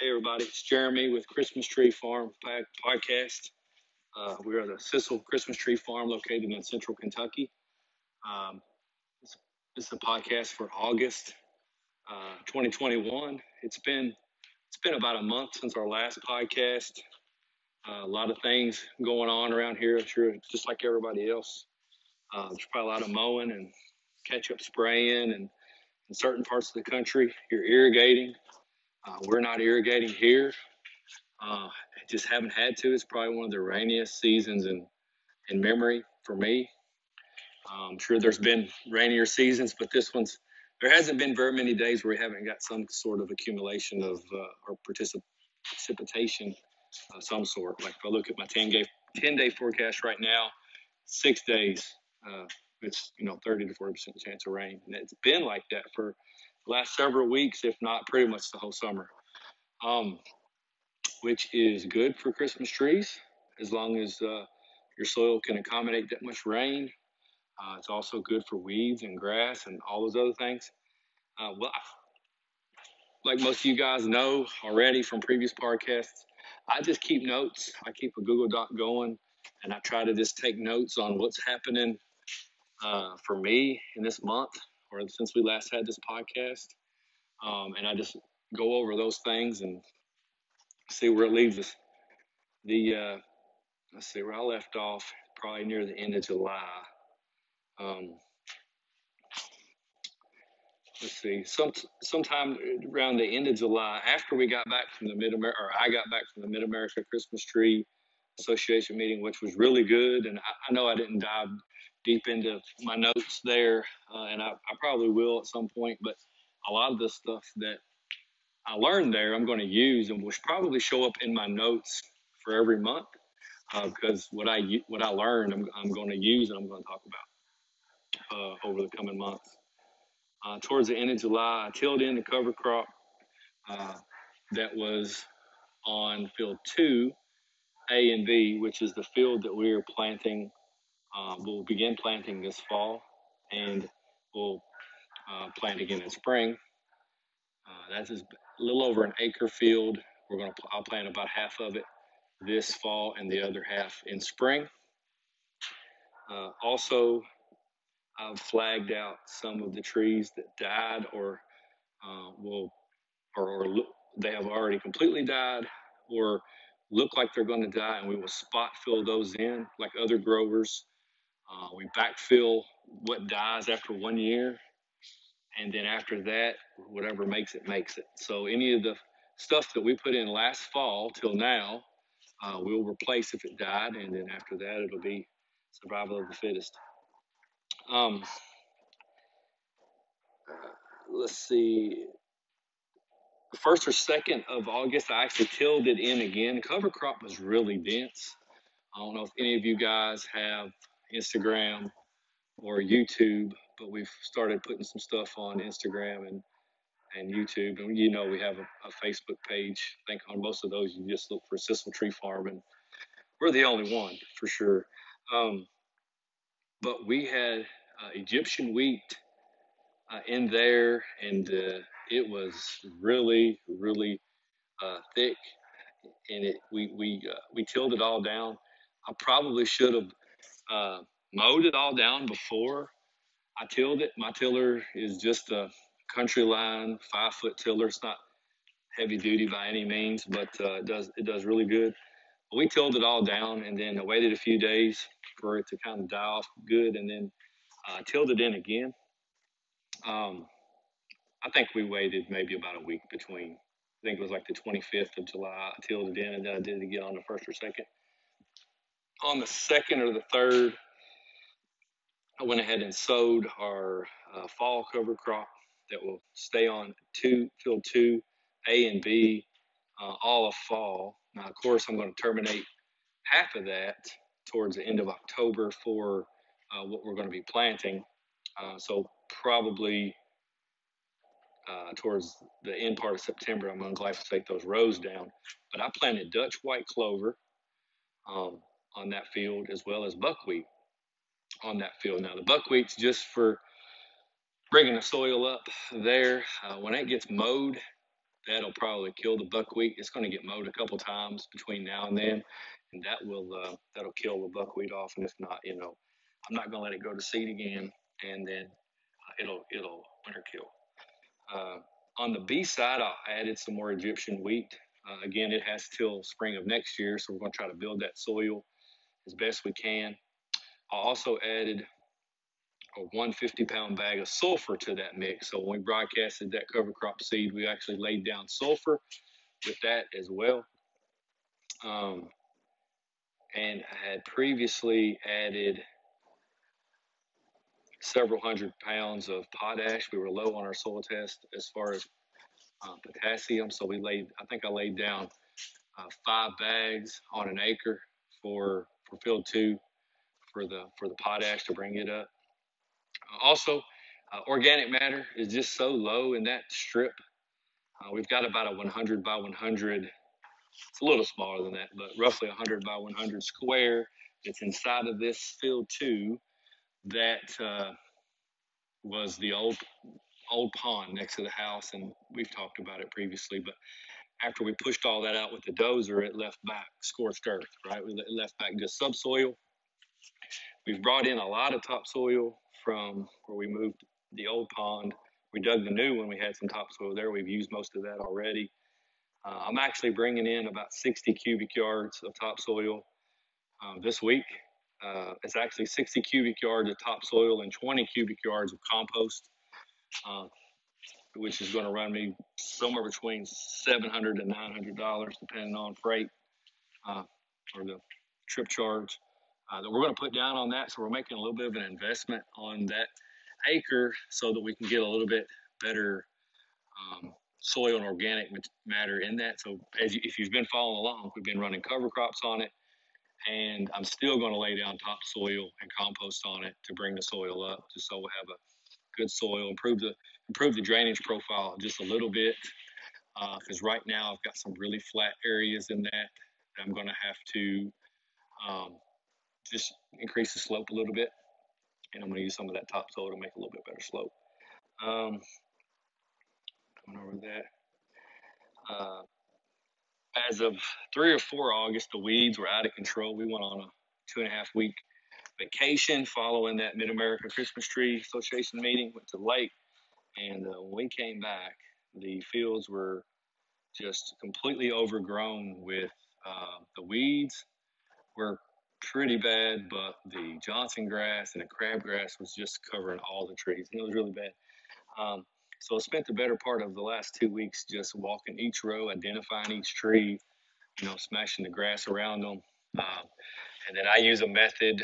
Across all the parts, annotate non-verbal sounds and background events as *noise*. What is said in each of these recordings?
Hey, everybody. It's Jeremy with Christmas Tree Farm Podcast. Uh, we are the Sissel Christmas Tree Farm located in central Kentucky. Um, this, is a podcast for August uh, 2021. It's been it's been about a month since our last podcast. Uh, a lot of things going on around here, sure, just like everybody else. Uh, there's probably a lot of mowing and catch up spraying, and in certain parts of the country, you're irrigating. Uh, we're not irrigating here. Uh, just haven't had to. It's probably one of the rainiest seasons in, in memory for me. Uh, I'm sure there's been rainier seasons, but this one's there hasn't been very many days where we haven't got some sort of accumulation of uh, or particip- precipitation of some sort. Like if I look at my 10 day 10 day forecast right now, six days, uh, it's you know 30 to 40 percent chance of rain, and it's been like that for last several weeks, if not pretty much the whole summer, um, which is good for Christmas trees as long as uh, your soil can accommodate that much rain. Uh, it's also good for weeds and grass and all those other things. Uh, well, like most of you guys know already from previous podcasts, I just keep notes. I keep a Google Doc going and I try to just take notes on what's happening uh, for me in this month since we last had this podcast. Um, and I just go over those things and see where it leaves us. The uh, let's see where I left off, probably near the end of July. Um, let's see, some sometime around the end of July, after we got back from the Mid America, or I got back from the Mid America Christmas Tree Association meeting, which was really good. And I, I know I didn't dive deep into my notes there, uh, and I, I, probably will at some point. But a lot of the stuff that I learned there, I'm going to use, and will probably show up in my notes for every month uh, because what I what I learned, I'm, I'm going to use and I'm going to talk about uh, over the coming months. Uh, towards the end of July, I tilled in the cover crop uh, that was on field two, A and B, which is the field that we are planting uh, we'll begin planting this fall and we'll uh, plant again in spring. Uh, that's a little over an acre field. We're going to, I'll plant about half of it this fall and the other half in spring. Uh, also, I've flagged out some of the trees that died or uh, will, or, or they have already completely died or look like they're going to die, and we will spot fill those in like other growers uh, we backfill what dies after one year, and then after that, whatever makes it makes it. So any of the stuff that we put in last fall till now, uh, we'll replace if it died, and then after that, it'll be survival of the fittest. Um, uh, let's see. The first or second of August, I actually tilled it in again. Cover crop was really dense. I don't know if any of you guys have Instagram or YouTube, but we've started putting some stuff on Instagram and and YouTube. And you know, we have a, a, Facebook page. I think on most of those, you just look for Sissel Tree Farm, and we're the only one for sure. Um, but we had uh, Egyptian wheat uh, in there, and uh, it was really, really uh, thick. And it, we we uh, we tilled it all down. I probably should have uh, mowed it all down before I tilled it. My tiller is just a CountyLine five foot tiller. It's not heavy duty by any means, but uh, it does it does really good. We tilled it all down and then I waited a few days for it to kind of die off good, and then uh, tilled it in again. Um, I think we waited maybe about a week between. I think it was like the 25th of July. I tilled it in, and then I did it again on the first or second on the second or the third, I went ahead and sowed our uh, fall cover crop that will stay on two field two, A and B, uh, all of fall. Now, of course, I'm going to terminate half of that towards the end of October for uh, what we're going to be planting. Uh, so probably uh, towards the end part of September, I'm going to glyphosate those rows down. But I planted Dutch white clover. Um, on that field as well as buckwheat on that field. Now, the buckwheat's just for bringing the soil up there. Uh, when it gets mowed, that'll probably kill the buckwheat. It's going to get mowed a couple times between now and then, and that will uh, that'll kill the buckwheat off. And if not, you know, I'm not going to let it go to seed again, and then uh, it'll it'll winter kill. Uh, on the B side, I added some more Egyptian wheat. Uh, again, it has till spring of next year, so we're going to try to build that soil as best we can. I also added a 150 pound bag of sulfur to that mix. So when we broadcasted that cover crop seed, we actually laid down sulfur with that as well. Um, and I had previously added several hundred pounds of potash. We were low on our soil test as far as uh, potassium, so we laid. I think I laid down uh, five bags on an acre for for field two for the for the potash to bring it up. Also, uh, organic matter is just so low in that strip. Uh, we've got about a 100 by 100. It's a little smaller than that, but roughly 100 by 100 square. It's inside of this field two that uh, was the old old pond next to the house, and we've talked about it previously. But after we pushed all that out with the dozer, it left back scorched earth. Right, it left back just subsoil. We've brought in a lot of topsoil from where we moved the old pond. We dug the new one. We had some topsoil there. We've used most of that already. Uh, I'm actually bringing in about 60 cubic yards of topsoil uh, this week. Uh, it's actually 60 cubic yards of topsoil and 20 cubic yards of compost, uh, which is going to run me somewhere between 700 and 900 dollars, depending on freight uh, or the trip charge uh, that we're going to put down on that. So we're making a little bit of an investment on that acre so that we can get a little bit better um, soil and organic matter in that. So as you, if you've been following along, we've been running cover crops on it, and I'm still going to lay down topsoil and compost on it to bring the soil up, just so we'll have a good soil, improve the improve the drainage profile just a little bit. Because uh, right now I've got some really flat areas in that, that I'm going to have to um, just increase the slope a little bit. And I'm going to use some of that topsoil to make a little bit better slope. Um, coming over that. Uh, as of 3 or 4 August, the weeds were out of control. We went on a two and a half week vacation following that Mid America Christmas Tree Association meeting, went to the lake. And uh, when we came back, the fields were just completely overgrown with uh, the weeds were pretty bad, but the Johnson grass and the crabgrass was just covering all the trees, and it was really bad. Um, so I spent the better part of the last two weeks just walking each row, identifying each tree, you know, smashing the grass around them. Um, and then I use a method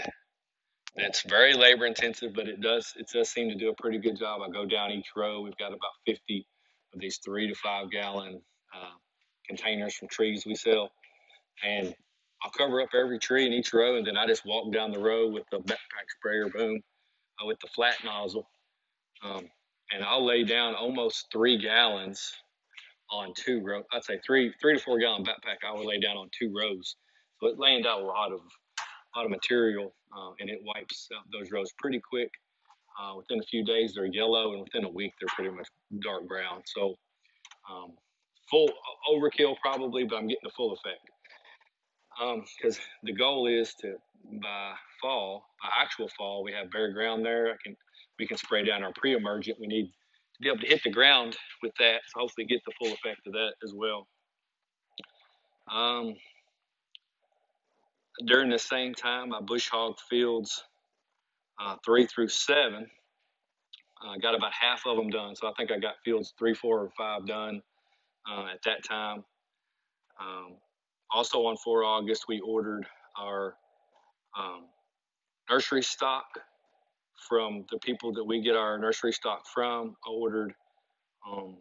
that's very labor intensive, but it does it does seem to do a pretty good job. I go down each row. We've got about 50 of these three to five gallon uh, containers from trees we sell, and I'll cover up every tree in each row, and then I just walk down the row with the backpack sprayer boom uh, with the flat nozzle. Um, and I'll lay down almost three gallons on two rows. I'd say three three to four gallon backpack I would lay down on two rows. So it laying down a lot of a lot of material, uh, and it wipes out those rows pretty quick. Uh, within a few days, they're yellow, and within a week, they're pretty much dark brown. So um, full overkill probably, but I'm getting the full effect because um, the goal is to by fall, by actual fall, we have bare ground there. I can we can spray down our pre-emergent. We need to be able to hit the ground with that, so hopefully get the full effect of that as well. Um, during the same time, I bush hogged fields uh, three through seven. I uh, got about half of them done, so I think I got fields three, four, or five done uh, at that time. Um, also on 4 August, we ordered our um, nursery stock from the people that we get our nursery stock from. I ordered um,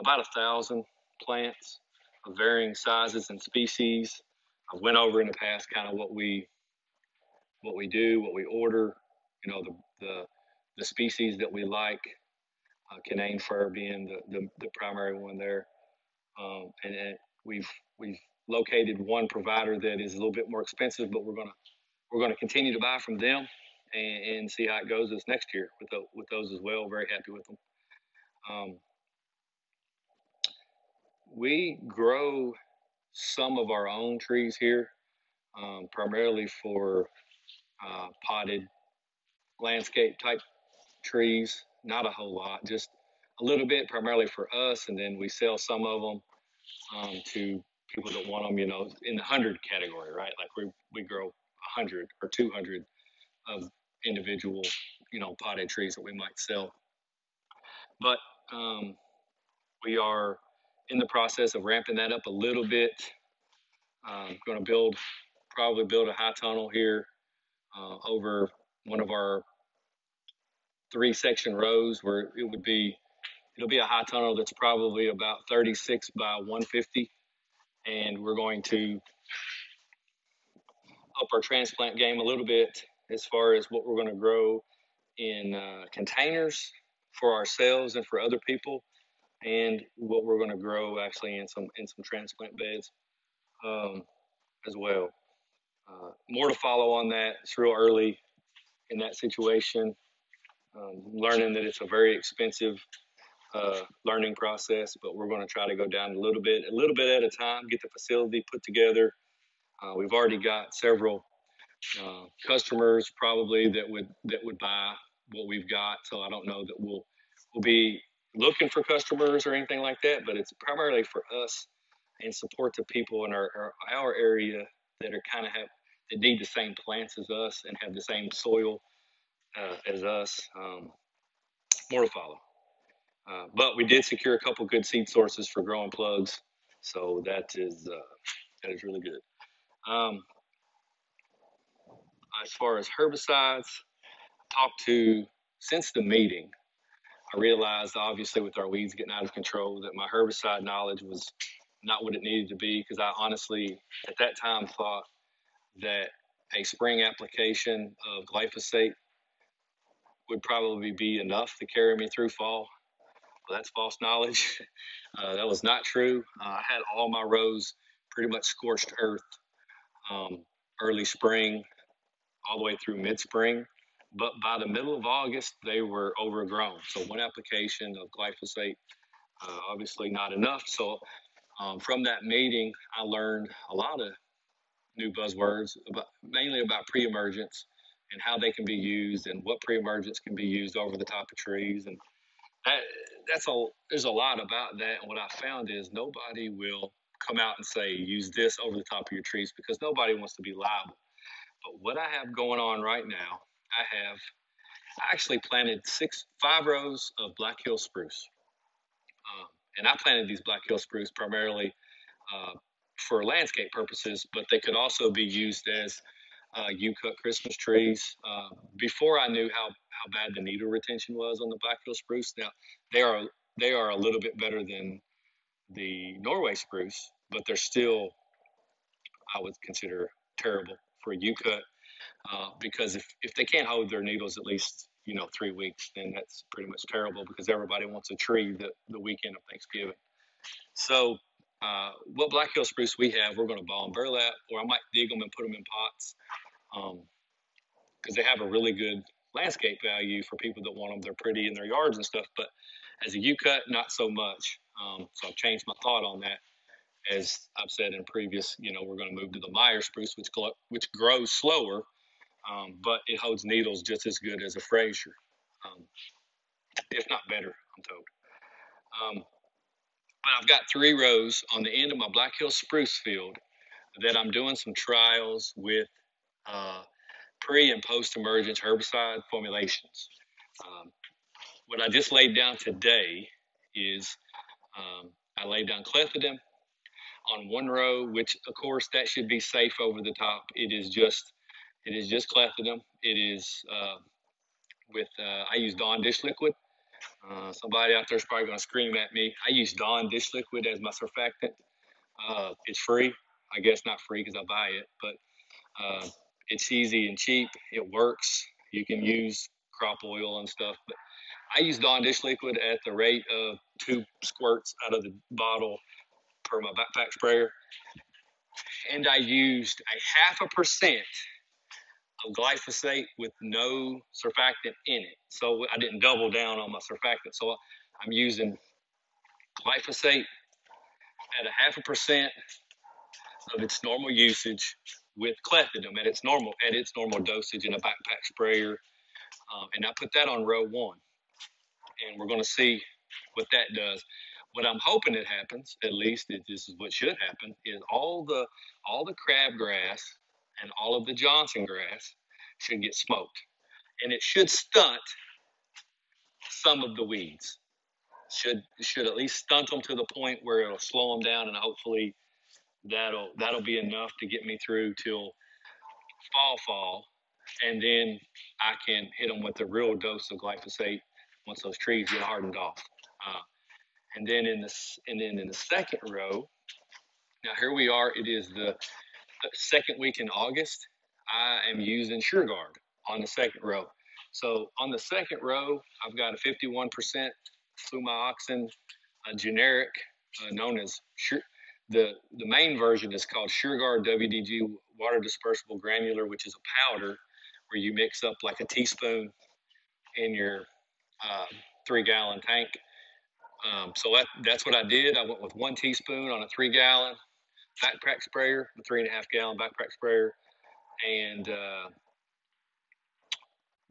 about a thousand plants of varying sizes and species. I went over in the past kind of what we what we do, what we order. You know, the the, the species that we like, uh, fir being the, the, the primary one there, um, and, and we've we've located one provider that is a little bit more expensive, but we're gonna we're gonna continue to buy from them and, and see how it goes this next year with the, with those as well. Very happy with them. Um, we grow some of our own trees here, um, primarily for uh, potted landscape type trees. Not a whole lot, just a little bit, primarily for us, and then we sell some of them um, to people that want them. You know, in the hundred category, right? Like we we grow hundred or two hundred of individual, you know, potted trees that we might sell. But um, we are in the process of ramping that up a little bit. Um, going to build, probably build a high tunnel here uh, over one of our three section rows where it would be, it'll be a high tunnel that's probably about 36 by 150. And we're going to up our transplant game a little bit as far as what we're going to grow in uh, containers for ourselves and for other people, and what we're going to grow actually in some in some transplant beds um, as well. Uh, more to follow on that. It's real early in that situation. Um, learning that it's a very expensive uh, learning process, but we're going to try to go down a little bit, a little bit at a time, get the facility put together. Uh, we've already got several uh, customers probably that would that would buy what we've got. So I don't know that we'll we'll be looking for customers or anything like that, but it's primarily for us and support the people in our our, our area that are kind of have that need the same plants as us and have the same soil uh, as us. Um, more to follow. Uh, but we did secure a couple good seed sources for growing plugs, so that is uh, that is really good. Um, as far as herbicides, I talked to since the meeting. I realized, obviously, with our weeds getting out of control, that my herbicide knowledge was not what it needed to be because I honestly, at that time, thought that a spring application of glyphosate would probably be enough to carry me through fall. Well, that's false knowledge. *laughs* Uh, that was not true. Uh, I had all my rows pretty much scorched earth um, early spring all the way through mid spring. But by the middle of August, they were overgrown. So one application of glyphosate, uh, obviously not enough. So um, from that meeting, I learned a lot of new buzzwords, about, mainly about pre-emergence and how they can be used, and what pre-emergence can be used over the top of trees. And that, that's a there's a lot about that. And what I found is nobody will come out and say use this over the top of your trees because nobody wants to be liable. But what I have going on right now, I have I actually planted six, five rows of Black Hill spruce. Um, and I planted these Black Hill spruce primarily uh, for landscape purposes, but they could also be used as uh, U-cut Christmas trees. Uh, before I knew how, how bad the needle retention was on the Black Hill spruce, now they are they are a little bit better than the Norway spruce, but they're still I would consider terrible for U-cut uh, because if, if they can't hold their needles at least you know three weeks, then that's pretty much terrible because everybody wants a tree the, the weekend of Thanksgiving. So uh, what Black Hill spruce we have, we're going to ball burlap, or I might dig them and put them in pots because um, they have a really good landscape value for people that want them. They're pretty in their yards and stuff, but as a U-cut, not so much. Um, so I've changed my thought on that as I've said in previous, you know, we're going to move to the Meyer spruce, which which grows slower, um, but it holds needles just as good as a Fraser, um, if not better, I'm told. Um, but I've got three rows on the end of my Black Hill spruce field that I'm doing some trials with uh, pre and post emergence herbicide formulations. Um, what I just laid down today is um, I laid down clethodim on one row, which of course that should be safe over the top. It is just, it is just clethodim. It is uh, with, uh, I use Dawn dish liquid. Uh, somebody out there is probably going to scream at me. I use Dawn dish liquid as my surfactant. Uh, it's free. I guess not free because I buy it, but uh, it's easy and cheap. It works. You can use crop oil and stuff, but I use Dawn dish liquid at the rate of two squirts out of the bottle per my backpack sprayer. And I used a half a percent of glyphosate with no surfactant in it. So I didn't double down on my surfactant. So I'm using glyphosate at a half a percent of its normal usage with clethodim at its normal at its normal dosage in a backpack sprayer, um, and I put that on row one, and we're going to see what that does. What I'm hoping it happens, at least this is what should happen, is all the all the crabgrass and all of the Johnson grass should get smoked, and it should stunt some of the weeds. Should should at least stunt them to the point where it'll slow them down, and hopefully that'll that'll be enough to get me through till fall fall, and then I can hit them with a real dose of glyphosate once those trees get hardened off. Uh, and then in this and then in the second row, now here we are. It is the second week in August. I am using SureGuard on the second row. So on the second row, I've got a 51% flumioxazin, a generic uh, known as sure, the the main version is called SureGuard WDG water dispersible granular, which is a powder where you mix up like a teaspoon in your uh, three gallon tank. Um, so that, that's what I did. I went with one teaspoon on a three gallon backpack sprayer, the three and a half gallon backpack sprayer, and uh,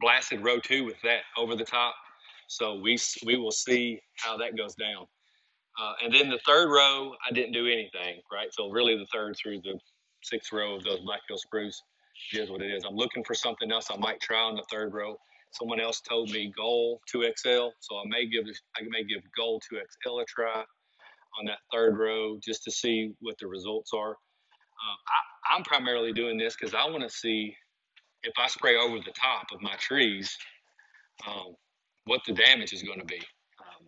blasted row two with that over the top. So we we will see how that goes down. Uh, and then the third row, I didn't do anything, right? So really the third through the sixth row of those Black Hill spruce is what it is. I'm looking for something else I might try on the third row. Someone else told me Goal 2XL, so I may give I may give Goal 2XL a try on that third row just to see what the results are. Uh, I, I'm primarily doing this because I want to see if I spray over the top of my trees, um, what the damage is going to be. Um,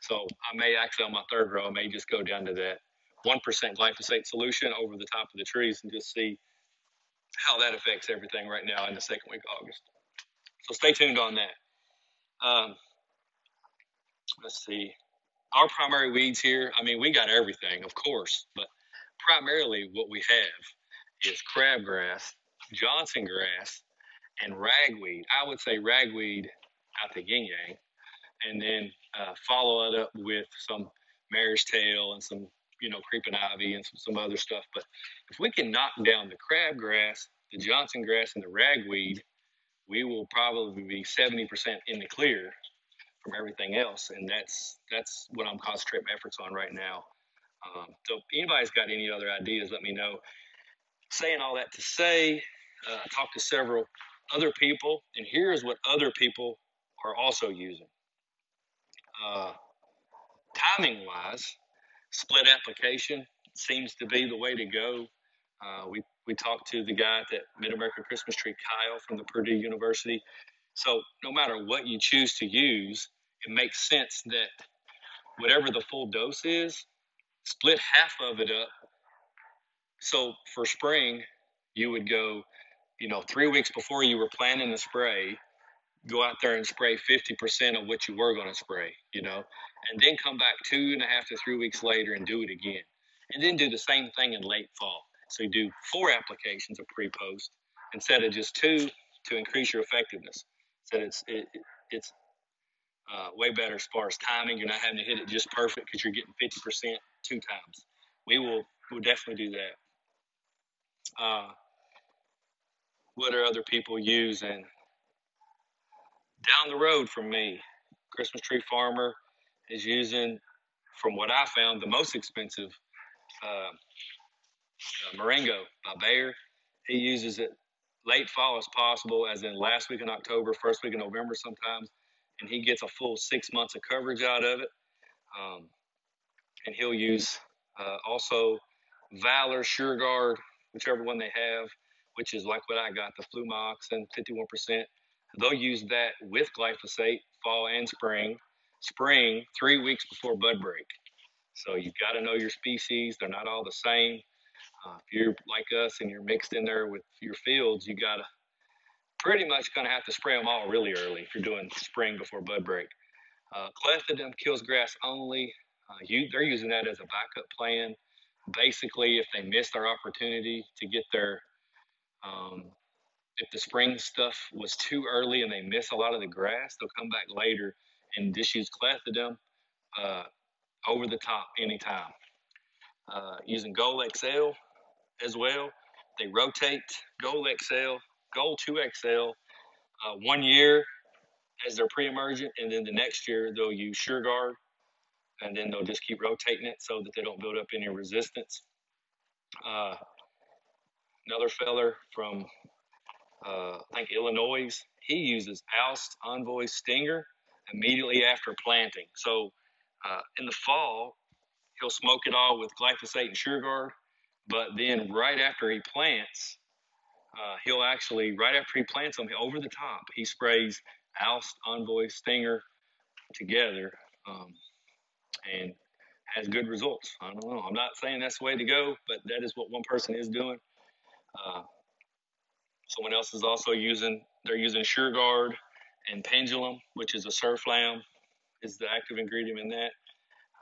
so I may actually on my third row, I may just go down to that 1% glyphosate solution over the top of the trees and just see how that affects everything right now in the second week of August. So stay tuned on that. Um, let's see. Our primary weeds here, I mean, we got everything, of course, but primarily what we have is crabgrass, Johnson grass, and ragweed. I would say ragweed out the yin yang and then uh, follow it up with some mare's tail and some, you know, creeping ivy and some, some other stuff. But if we can knock down the crabgrass, the Johnson grass, and the ragweed, we will probably be 70% in the clear from everything else. And that's that's what I'm concentrating efforts on right now. Um, so if anybody's got any other ideas, let me know. Saying all that to say, uh, I talked to several other people, and here's what other people are also using uh, timing wise, split application seems to be the way to go. Uh, we, we talked to the guy at that Mid American Christmas Tree, Kyle from the Purdue University. So, no matter what you choose to use, it makes sense that whatever the full dose is, split half of it up. So, for spring, you would go, you know, three weeks before you were planning the spray, go out there and spray 50% of what you were going to spray, you know, and then come back two and a half to three weeks later and do it again. And then do the same thing in late fall. So you do four applications of pre post instead of just two to increase your effectiveness. So it's, it, it's uh, way better as far as timing. You're not having to hit it just perfect because you're getting 50% two times. We will we'll definitely do that. Uh, what are other people using? down the road from me, Christmas Tree Farmer is using, from what I found, the most expensive uh, uh, Marengo by Bayer. He uses it late fall as possible, as in last week in October, first week in November sometimes, and he gets a full six months of coverage out of it. Um, and he'll use uh, also Valor, SureGuard, whichever one they have, which is like what I got, the Flumioxazin, 51%. They'll use that with glyphosate fall and spring. Spring, three weeks before bud break. So you've got to know your species. They're not all the same. Uh, if you're like us and you're mixed in there with your fields, you got to pretty much going to have to spray them all really early if you're doing spring before bud break. Uh, clethodim kills grass only. Uh, you, they're using that as a backup plan. Basically, if they miss their opportunity to get their um, if the spring stuff was too early and they miss a lot of the grass, they'll come back later and just use clethodim uh, over the top anytime. uh, using Goal XL as well. They rotate Goal XL, Goal 2XL, uh, one year as their pre-emergent, and then the next year they'll use SureGuard, and then they'll just keep rotating it so that they don't build up any resistance. Uh, another feller from uh, I think Illinois, he uses Oust Envoy Stinger immediately after planting. So uh, in the fall, he'll smoke it all with glyphosate and SureGuard, but then right after he plants, uh, he'll actually right after he plants them over the top, he sprays Oust Envoy Stinger together, um, and has good results. I don't know. I'm not saying that's the way to go, but that is what one person is doing. Uh, someone else is also using. They're using SureGuard and Pendulum, which is a Surflan, is the active ingredient in that.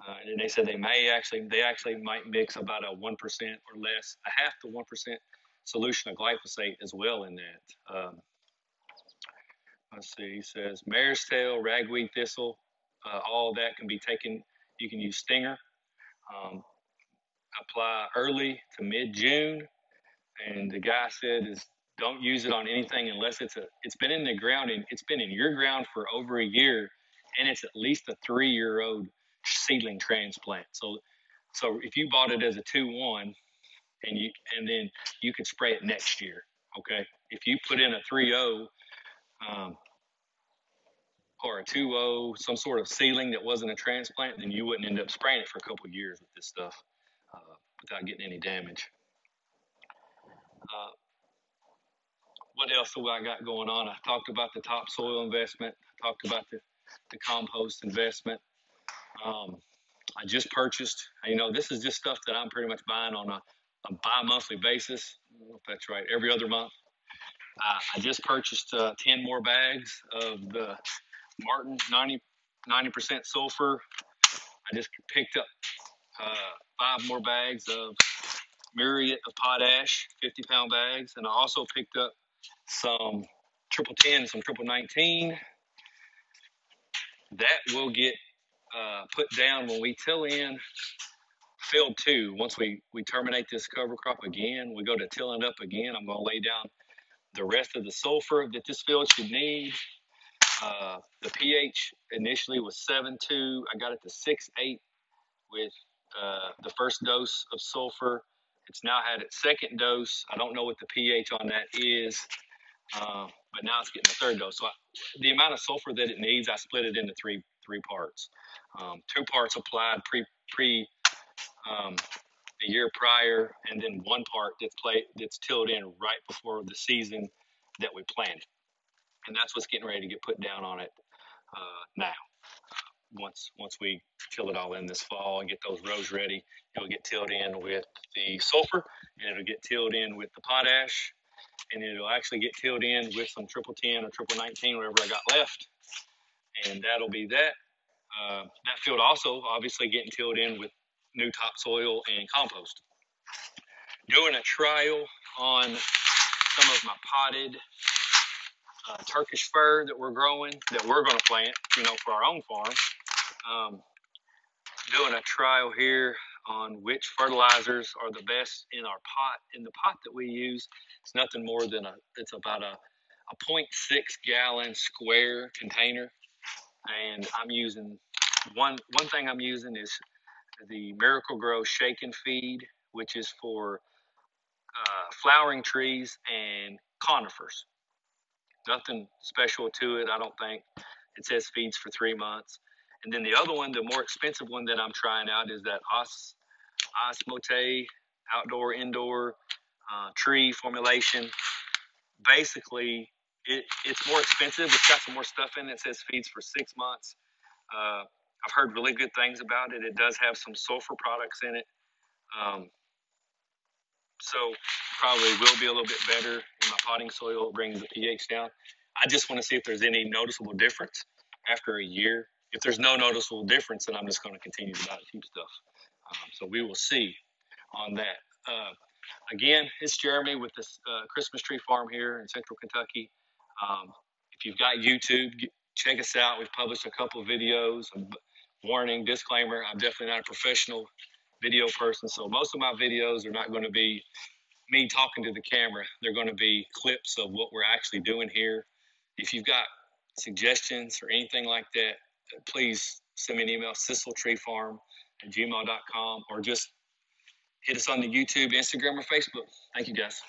Uh, and they said they may actually, they actually might mix about a one percent or less, a half to one percent solution of glyphosate as well in that. Um, let's see. He says mare's tail, ragweed thistle, uh, all that can be taken. You can use Stinger. Um, apply early to mid June, and the guy said is don't use it on anything unless it's a it's been in the ground and it's been in your ground for over a year, and it's at least a three year old seedling transplant. So so if you bought it as a two one, and you and then you could spray it next year. Okay, if you put in a three zero. Um, or a 2-0, some sort of seedling that wasn't a transplant, then you wouldn't end up spraying it for a couple years with this stuff uh, without getting any damage. Uh, what else do I got going on? I talked about the topsoil investment. I talked about the, the compost investment. Um, I just purchased, you know, this is just stuff that I'm pretty much buying on a, a bi-monthly basis. I that's right, every other month. Uh, I just purchased uh, 10 more bags of the Martin 90, 90% sulfur. I just picked up uh, five more bags of Muriate of potash, 50 pound bags. And I also picked up some triple 10, some triple 19. That will get uh, put down when we till in field two. Once we, we terminate this cover crop again, we go to tilling up again. I'm going to lay down the rest of the sulfur that this field should need. Uh, the pH initially was 7.2. I got it to 6.8 with uh, the first dose of sulfur. It's now had its second dose. I don't know what the pH on that is. Uh, but now it's getting the third dose. So I, the amount of sulfur that it needs, I split it into three three parts. Um, two parts applied pre pre um, the year prior, and then one part that's play that's tilled in right before the season that we planted, and that's what's getting ready to get put down on it uh, now. Once once we till it all in this fall and get those rows ready, it'll get tilled in with the sulfur, and it'll get tilled in with the potash, and it'll actually get tilled in with some triple 10 or triple 19, whatever I got left. And that'll be that. Uh, that field also obviously getting tilled in with new topsoil and compost. Doing a trial on some of my potted uh, Turkish fir that we're growing, that we're going to plant, you know, for our own farm. Um, doing a trial here on which fertilizers are the best in our pot. In the pot that we use, it's nothing more than a, it's about a, a 0.6 gallon square container. And I'm using, one, one thing I'm using is the Miracle-Gro Shake and Feed, which is for uh, flowering trees and conifers. Nothing special to it, I don't think. It says feeds for three months. And then the other one, the more expensive one that I'm trying out is that Os, Osmocote outdoor indoor uh, tree formulation. Basically, it, it's more expensive. It's got some more stuff in it. It says feeds for six months. Uh, I've heard really good things about it. It does have some sulfur products in it. Um, so probably will be a little bit better in my potting soil, bring the pH down. I just want to see if there's any noticeable difference after a year if there's no noticeable difference, then I'm just going to continue to buy the cheap stuff. Um, so we will see on that. Uh, again, it's Jeremy with this uh, Christmas tree farm here in Central Kentucky. Um, if you've got YouTube, check us out. We've published a couple videos. Warning, disclaimer: I'm definitely not a professional video person, so most of my videos are not going to be me talking to the camera. They're going to be clips of what we're actually doing here. If you've got suggestions or anything like that, please send me an email, sisseltreefarm at gmail.com, or just hit us on the YouTube, Instagram, or Facebook. Thank you, guys.